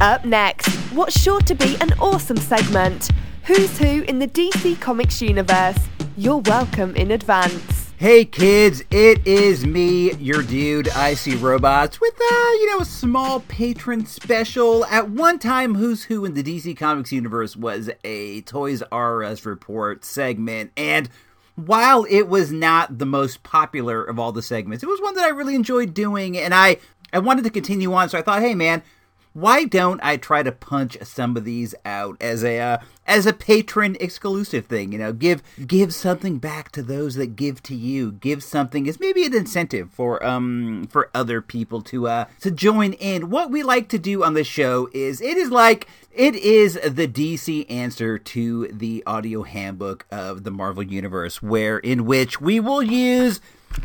Up next, what's sure to be an awesome segment Who's Who in the DC Comics universe? You're welcome in advance. Hey kids, it is me, your dude, Icy Robots, with uh, you know, a small Patreon special. At one time, Who's Who in the DC Comics universe was a Toys R Us report segment, and while it was not the most popular of all the segments, it was one that I really enjoyed doing, and I I wanted to continue on, so I thought, hey man, why don't I try to punch some of these out as a uh, as a Patreon exclusive thing? You know, give give something back to those that give to you. Give something as maybe an incentive for um for other people to uh to join in. What we like to do on the show is it is like it is the DC answer to the audio handbook of the Marvel Universe, where in which we will use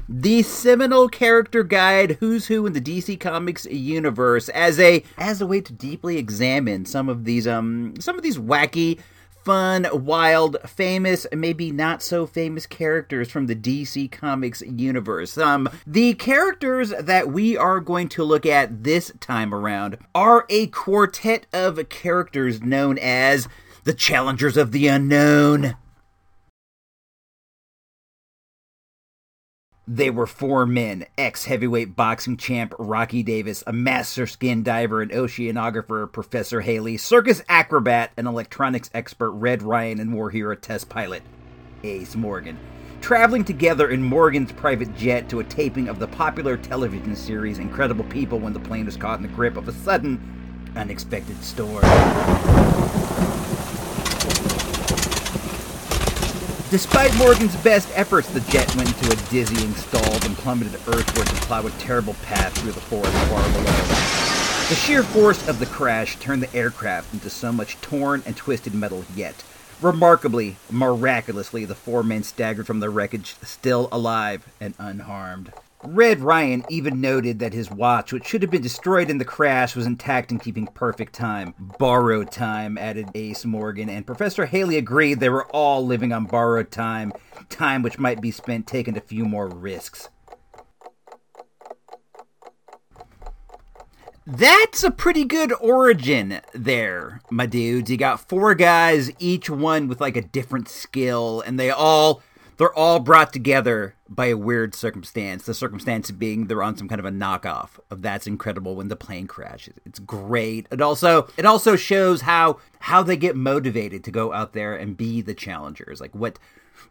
the seminal character guide who's who in the DC Comics universe as a as a way to deeply examine some of these um some of these wacky fun, wild, famous, maybe not so famous characters from the DC Comics universe. Um, the characters that we are going to look at this time around are a quartet of characters known as the Challengers of the Unknown. They were four men ex heavyweight boxing champ Rocky Davis, a master skin diver and oceanographer Professor Haley, circus acrobat and electronics expert Red Ryan, and war hero test pilot Ace Morgan. Traveling together in Morgan's private jet to a taping of the popular television series Incredible People when the plane was caught in the grip of a sudden, unexpected storm. Despite Morgan's best efforts, the jet went into a dizzying stall and plummeted to earthward to plow a terrible path through the forest far below. The sheer force of the crash turned the aircraft into so much torn and twisted metal yet. Remarkably, miraculously, the four men staggered from the wreckage still alive and unharmed. Red Ryan even noted that his watch, which should have been destroyed in the crash, was intact and keeping perfect time. Borrowed time, added Ace Morgan, and Professor Haley agreed they were all living on borrowed time, time which might be spent taking a few more risks. That's a pretty good origin there, my dudes. You got four guys, each one with like a different skill, and they all they're all brought together by a weird circumstance. The circumstance being they're on some kind of a knockoff of That's Incredible when the plane crashes. It's great. It also it also shows how how they get motivated to go out there and be the challengers. Like what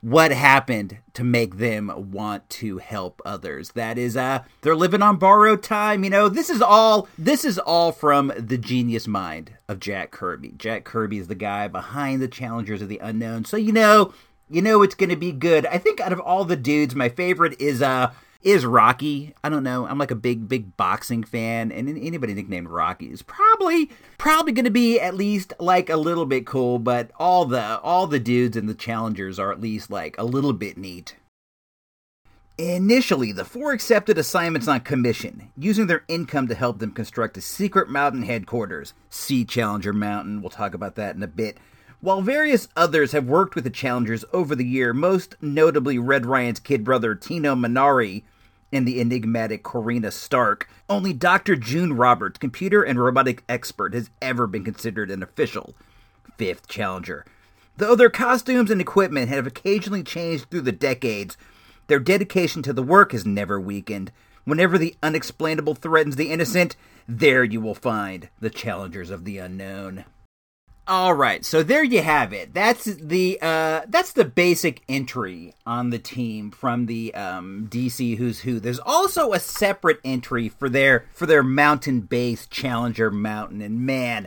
what happened to make them want to help others that is uh they're living on borrowed time you know this is all this is all from the genius mind of jack kirby jack kirby is the guy behind the challengers of the unknown so you know you know it's going to be good. I think out of all the dudes, my favorite is uh is Rocky. I don't know. I'm like a big big boxing fan, and anybody nicknamed Rocky is probably probably going to be at least like a little bit cool. But all the all the dudes and the challengers are at least like a little bit neat. Initially, the four accepted assignments on commission, using their income to help them construct a secret mountain headquarters, Sea Challenger Mountain. We'll talk about that in a bit while various others have worked with the challengers over the year, most notably Red Ryan's kid brother Tino Manarry and the enigmatic Corinna Stark, only Dr. June Robbins, computer and robotic expert, has ever been considered an official fifth challenger. Though their costumes and equipment have occasionally changed through the decades, their dedication to the work has never weakened. Whenever the unexplainable threatens the innocent, there you will find the challengers of the unknown. All right, so there you have it. That's the uh, that's the basic entry on the team from the um, DC Who's Who. There's also a separate entry for their for their mountain base Challenger Mountain, and man,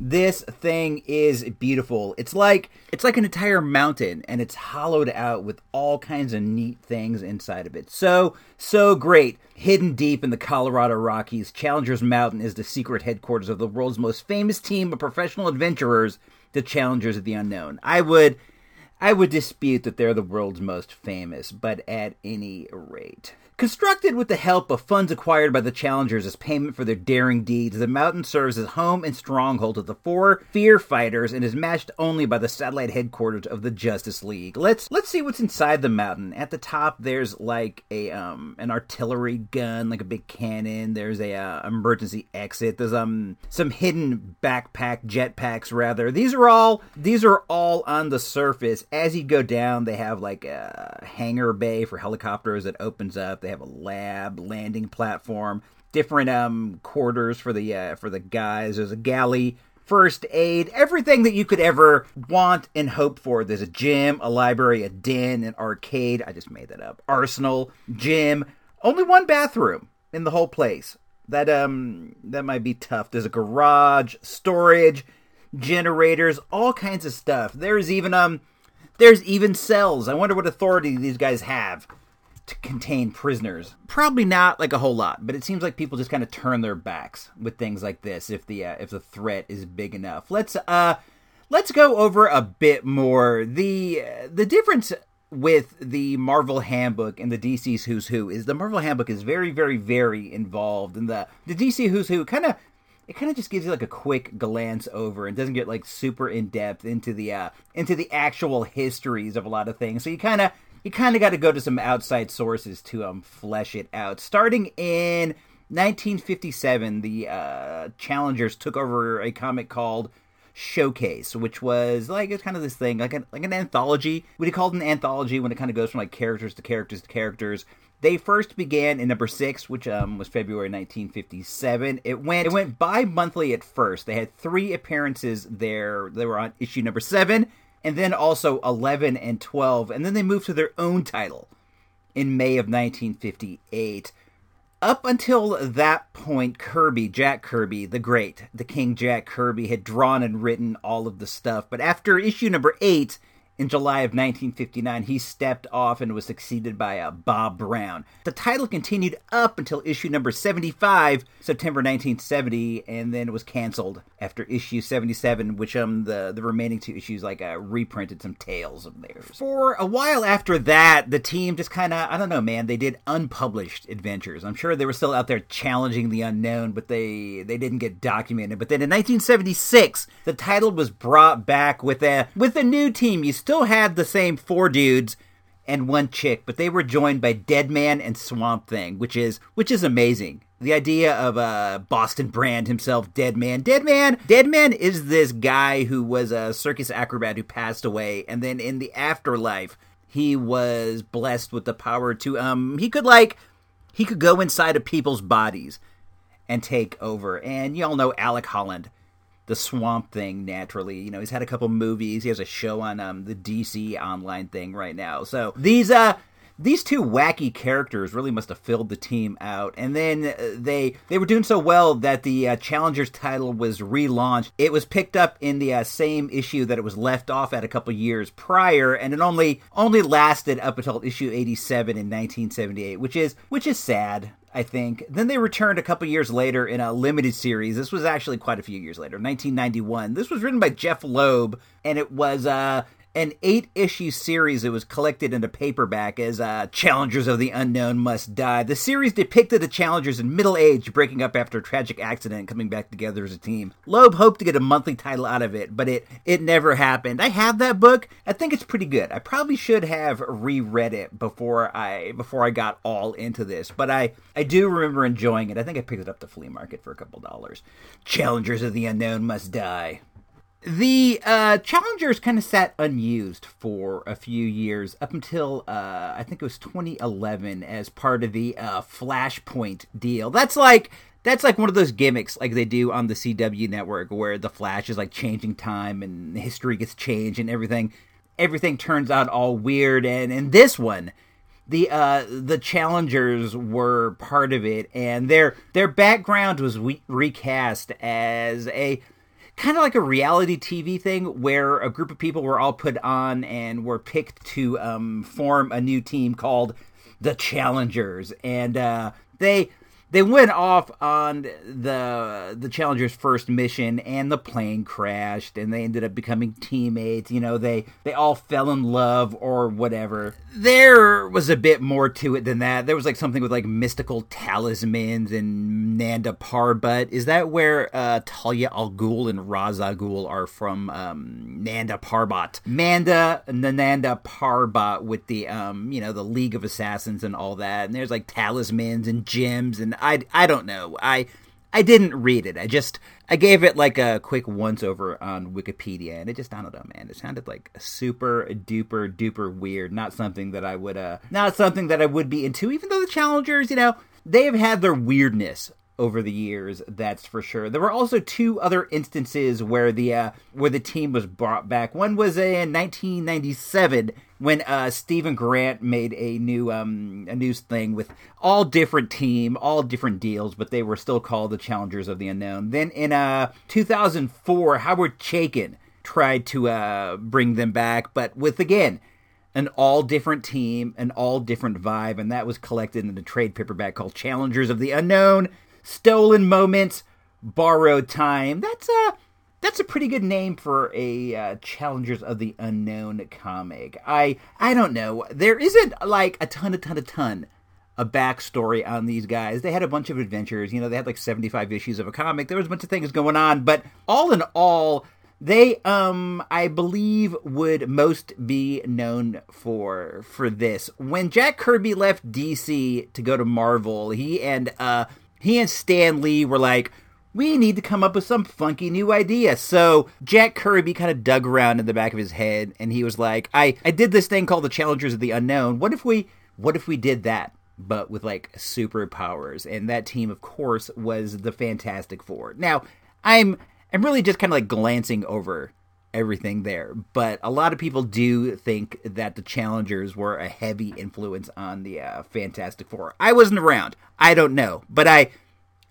this thing is beautiful. It's like it's like an entire mountain and it's hollowed out with all kinds of neat things inside of it. So so great. Hidden deep in the Colorado Rockies, Challengers Mountain is the secret headquarters of the world's most famous team of professional adventurers, the Challengers of the Unknown. I would I would dispute that they're the world's most famous, but at any rate. Constructed with the help of funds acquired by the challengers as payment for their daring deeds, the mountain serves as home and stronghold of the four fear fighters and is matched only by the satellite headquarters of the Justice League. Let's let's see what's inside the mountain. At the top there's like a um an artillery gun, like a big cannon. There's a uh, emergency exit. There's um some hidden backpack jetpacks rather. These are all these are all on the surface. As you go down, they have like a hangar bay for helicopters that opens up. They have a lab, landing platform, different um quarters for the uh, for the guys. There's a galley, first aid, everything that you could ever want and hope for. There's a gym, a library, a den, an arcade. I just made that up. Arsenal, gym. Only one bathroom in the whole place. That um that might be tough. There's a garage, storage, generators, all kinds of stuff. There's even um there's even cells. I wonder what authority these guys have to contain prisoners. Probably not like a whole lot, but it seems like people just kind of turn their backs with things like this if the uh, if the threat is big enough. Let's uh let's go over a bit more the uh, the difference with the Marvel Handbook and the DC's Who's Who is the Marvel Handbook is very very very involved and the the DC Who's Who kind of it kind of just gives you like a quick glance over and doesn't get like super in depth into the uh into the actual histories of a lot of things. So you kind of you kind of got to go to some outside sources to um flesh it out. Starting in 1957, the uh, Challengers took over a comic called Showcase, which was like it's kind of this thing, like an like an anthology. Would you call it an anthology when it kind of goes from like characters to characters to characters? They first began in number six, which um, was February 1957. It went it went bi-monthly at first. They had three appearances there. They were on issue number seven, and then also 11 and 12, and then they moved to their own title in May of 1958. Up until that point, Kirby, Jack Kirby, the great, the King Jack Kirby, had drawn and written all of the stuff. But after issue number eight, in July of 1959, he stepped off and was succeeded by uh, Bob Brown. The title continued up until issue number 75, September 1970, and then it was canceled after issue 77, which um the, the remaining two issues like uh, reprinted some tales of theirs. For a while after that, the team just kind of I don't know, man. They did unpublished adventures. I'm sure they were still out there challenging the unknown, but they they didn't get documented. But then in 1976, the title was brought back with a with a new team. You still had the same four dudes and one chick, but they were joined by Deadman and Swamp Thing, which is which is amazing. The idea of uh, Boston Brand himself, Deadman. Deadman, Deadman is this guy who was a circus acrobat who passed away, and then in the afterlife, he was blessed with the power to um he could like he could go inside of people's bodies and take over. And y'all know Alec Holland the Swamp Thing naturally. You know, he's had a couple movies. He has a show on um, the DC online thing right now. So these uh these two wacky characters really must have filled the team out and then uh, they they were doing so well that the uh, challengers title was relaunched it was picked up in the uh, same issue that it was left off at a couple years prior and it only only lasted up until issue 87 in 1978 which is which is sad I think. Then they returned a couple years later in a limited series. This was actually quite a few years later, 1991. This was written by Jeph Loeb, and it was uh, an eight issue series that was collected into a paperback as uh, Challengers of the Unknown Must Die. The series depicted the challengers in middle age breaking up after a tragic accident and coming back together as a team. Loeb hoped to get a monthly title out of it, but it, it never happened. I have that book. I think it's pretty good. I probably should have reread it before I before I got all into this, but I, I do remember enjoying it. I think I picked it up the flea market for a couple dollars. Challengers of the Unknown Must Die. The uh, Challengers kind of sat unused for a few years up until uh, I think it was 2011 as part of the uh, Flashpoint deal. That's like that's like one of those gimmicks like they do on the CW network where the Flash is like changing time and history gets changed and everything everything turns out all weird and in this one the uh the challengers were part of it and their their background was re- recast as a kind of like a reality TV thing where a group of people were all put on and were picked to um, form a new team called the Challengers, and uh, they they went off on the the Challenger's first mission, and the plane crashed, and they ended up becoming teammates. You know, they they all fell in love or whatever. There was a bit more to it than that. There was like something with like mystical talismans and Nanda Parbat. Is that where uh, Talia al Ghul and Ra's al Ghul are from? Um, Nanda Parbat, Manda Nanda Parbat with the um, you know, the League of Assassins and all that. And there's like talismans and gems and I I don't know. I I didn't read it. I just I gave it like a quick once over on Wikipedia, and it just I don't know, man. It sounded like super duper duper weird. Not something that I would uh, not something that I would be into. Even though the challengers, you know, they have had their weirdness over the years. That's for sure. There were also two other instances where the uh, where the team was brought back. One was in 1997 when uh, Steven Grant made a new um, a news thing with all different team, all different deals, but they were still called the Challengers of the Unknown. Then in uh, 2004, Howard Chaykin tried to uh, bring them back, but with again an all different team, an all different vibe, and that was collected in a trade paperback called Challengers of the Unknown stolen moments, borrowed time. That's a that's a pretty good name for a uh, Challengers of the Unknown comic. I I don't know. There isn't like a ton, a ton, a ton a backstory on these guys. They had a bunch of adventures. You know, they had like 75 issues of a comic. There was a bunch of things going on, but all in all, they um I believe would most be known for for this. When Jack Kirby left DC to go to Marvel, he and uh he and Stan Lee were like, we need to come up with some funky new idea. So Jack Kirby kind of dug around in the back of his head and he was like, I, I did this thing called the Challengers of the Unknown. What if we what if we did that? But with like superpowers. And that team, of course, was the Fantastic Four. Now, I'm I'm really just kind of like glancing over everything there. But a lot of people do think that the Challengers were a heavy influence on the uh, Fantastic Four. I wasn't around. I don't know, but I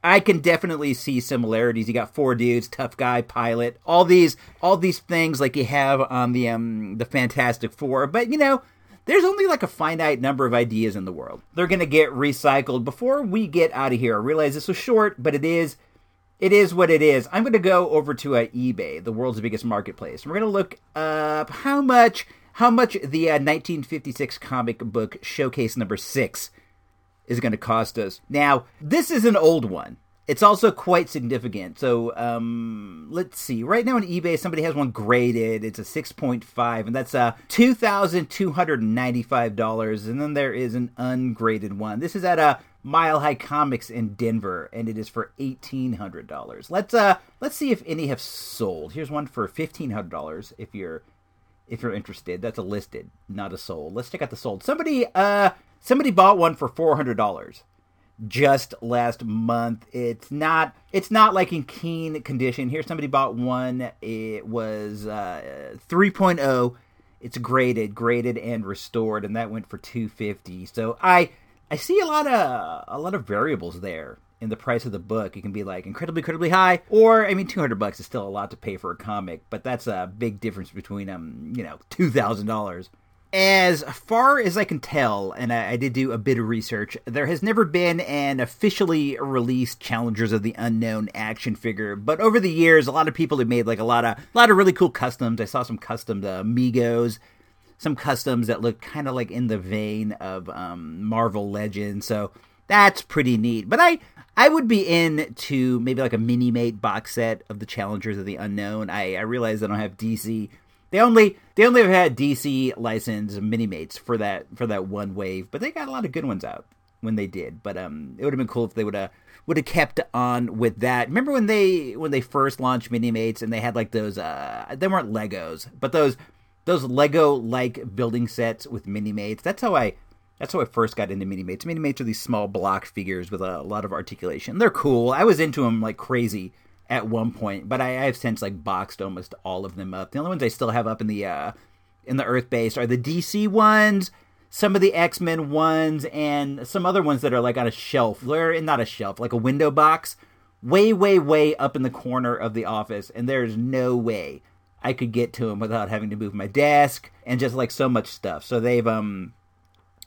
I can definitely see similarities. You got four dudes, tough guy, pilot, all these all these things like you have on the um the Fantastic Four. But you know, there's only like a finite number of ideas in the world. They're gonna get recycled. Before we get out of here, I realize this was short, but it is it is what it is. I'm going to go over to uh, eBay, the world's biggest marketplace. We're going to look up how much how much the uh, 1956 comic book showcase number six is going to cost us. Now, this is an old one. It's also quite significant. So, um, let's see. Right now on eBay, somebody has one graded. It's a 6.5, and that's uh, $2,295. And then there is an ungraded one. This is at a uh, Mile High Comics in Denver, and it is for eighteen hundred dollars. Let's uh let's see if any have sold. Here's one for fifteen hundred dollars if you're if you're interested. That's a listed, not a sold. Let's check out the sold. Somebody uh somebody bought one for four hundred dollars just last month. It's not it's not like in keen condition. Here somebody bought one. It was uh 3.0. It's graded, graded and restored and that went for 250. So I I see a lot of a lot of variables there in the price of the book. It can be like incredibly, incredibly high, or I mean, two hundred bucks is still a lot to pay for a comic, but that's a big difference between um, you know, two thousand dollars. As far as I can tell, and I, I, did do a bit of research, there has never been an officially released Challengers of the Unknown action figure. But over the years, a lot of people have made like a lot of a lot of really cool customs. I saw some custom uh, Megos some customs that look kind of like in the vein of um, Marvel Legends. So that's pretty neat. But I I would be into maybe like a mini mate box set of the Challengers of the Unknown. I, I realize I don't have DC. They only they only have had DC licensed mini mates for that for that one wave, but they got a lot of good ones out when they did. But um, it would have been cool if they would have would have kept on with that. Remember when they when they first launched mini mates and they had like those uh they weren't Legos, but those those Lego like building sets with mini mates. That's how I that's how I first got into mini mates. Mini mates are these small block figures with a, lot of articulation. They're cool. I was into them like crazy at one point, but I, I, have since like boxed almost all of them up. The only ones I still have up in the uh, in the Earth base are the DC ones, some of the X Men ones, and some other ones that are like on a shelf. They're not a shelf, like a window box, way, way, way up in the corner of the office, and there's no way I could get to them without having to move my desk and just like so much stuff. So they've um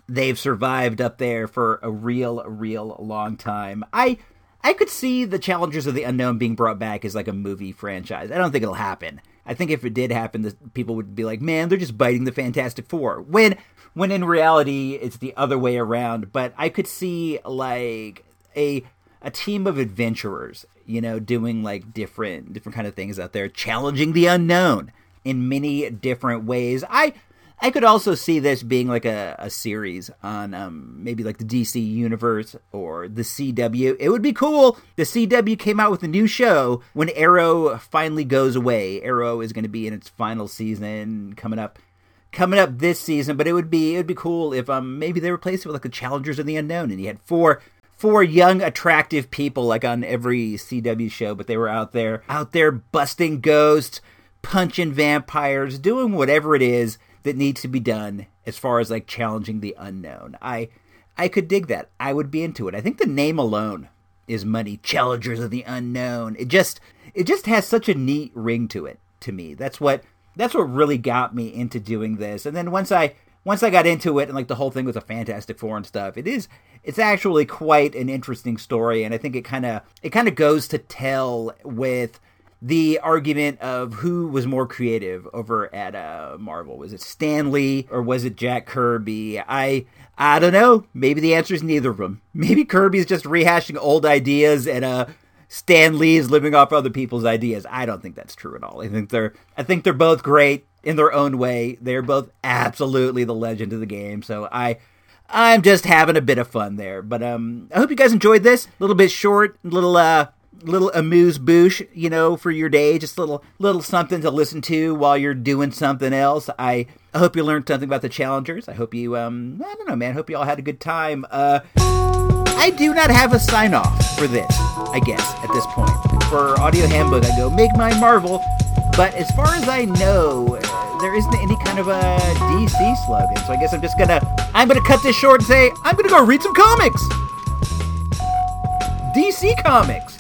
they've survived up there for a real, real long time. I I could see the Challengers of the Unknown being brought back as like a movie franchise. I don't think it'll happen. I think if it did happen, the people would be like, "Man, they're just biting the Fantastic Four. When when in reality, it's the other way around. But I could see like a a team of adventurers, you know, doing like different different kind of things out there, challenging the unknown in many different ways. I I could also see this being like a, a series on um, maybe like the DC universe or the CW. It would be cool. The CW came out with a new show when Arrow finally goes away. Arrow is going to be in its final season coming up coming up this season, but it would be it would be cool if um maybe they replaced it with like the Challengers of the Unknown and you had four four young attractive people like on every CW show, but they were out there out there busting ghosts, punching vampires, doing whatever it is that needs to be done as far as like challenging the unknown. I I could dig that. I would be into it. I think the name alone is money. Challengers of the unknown. It just it just has such a neat ring to it to me. That's what that's what really got me into doing this. And then once I once I got into it and like the whole thing with the Fantastic Four and stuff, it is it's actually quite an interesting story, and I think it kind of it kind of goes to tell with the argument of who was more creative over at uh, Marvel. Was it Stan Lee or was it Jack Kirby? I I don't know. Maybe the answer is neither of them. Maybe Kirby's just rehashing old ideas and uh Stan Lee is living off other people's ideas. I don't think that's true at all. I think they're I think they're both great in their own way. They're both absolutely the legend of the game. So I I'm just having a bit of fun there. But um I hope you guys enjoyed this. A little bit short, little uh little amuse bouche, you know, for your day. Just a little little something to listen to while you're doing something else. I, I hope you learned something about the challengers. I hope you um I don't know, man. Hope you all had a good time. Uh I do not have a sign off for this, I guess, at this point. For audio handbook, I go make my Marvel, but as far as I know, there isn't any kind of a DC slogan. So I guess I'm just gonna I'm gonna cut this short and say I'm gonna go read some comics. DC Comics.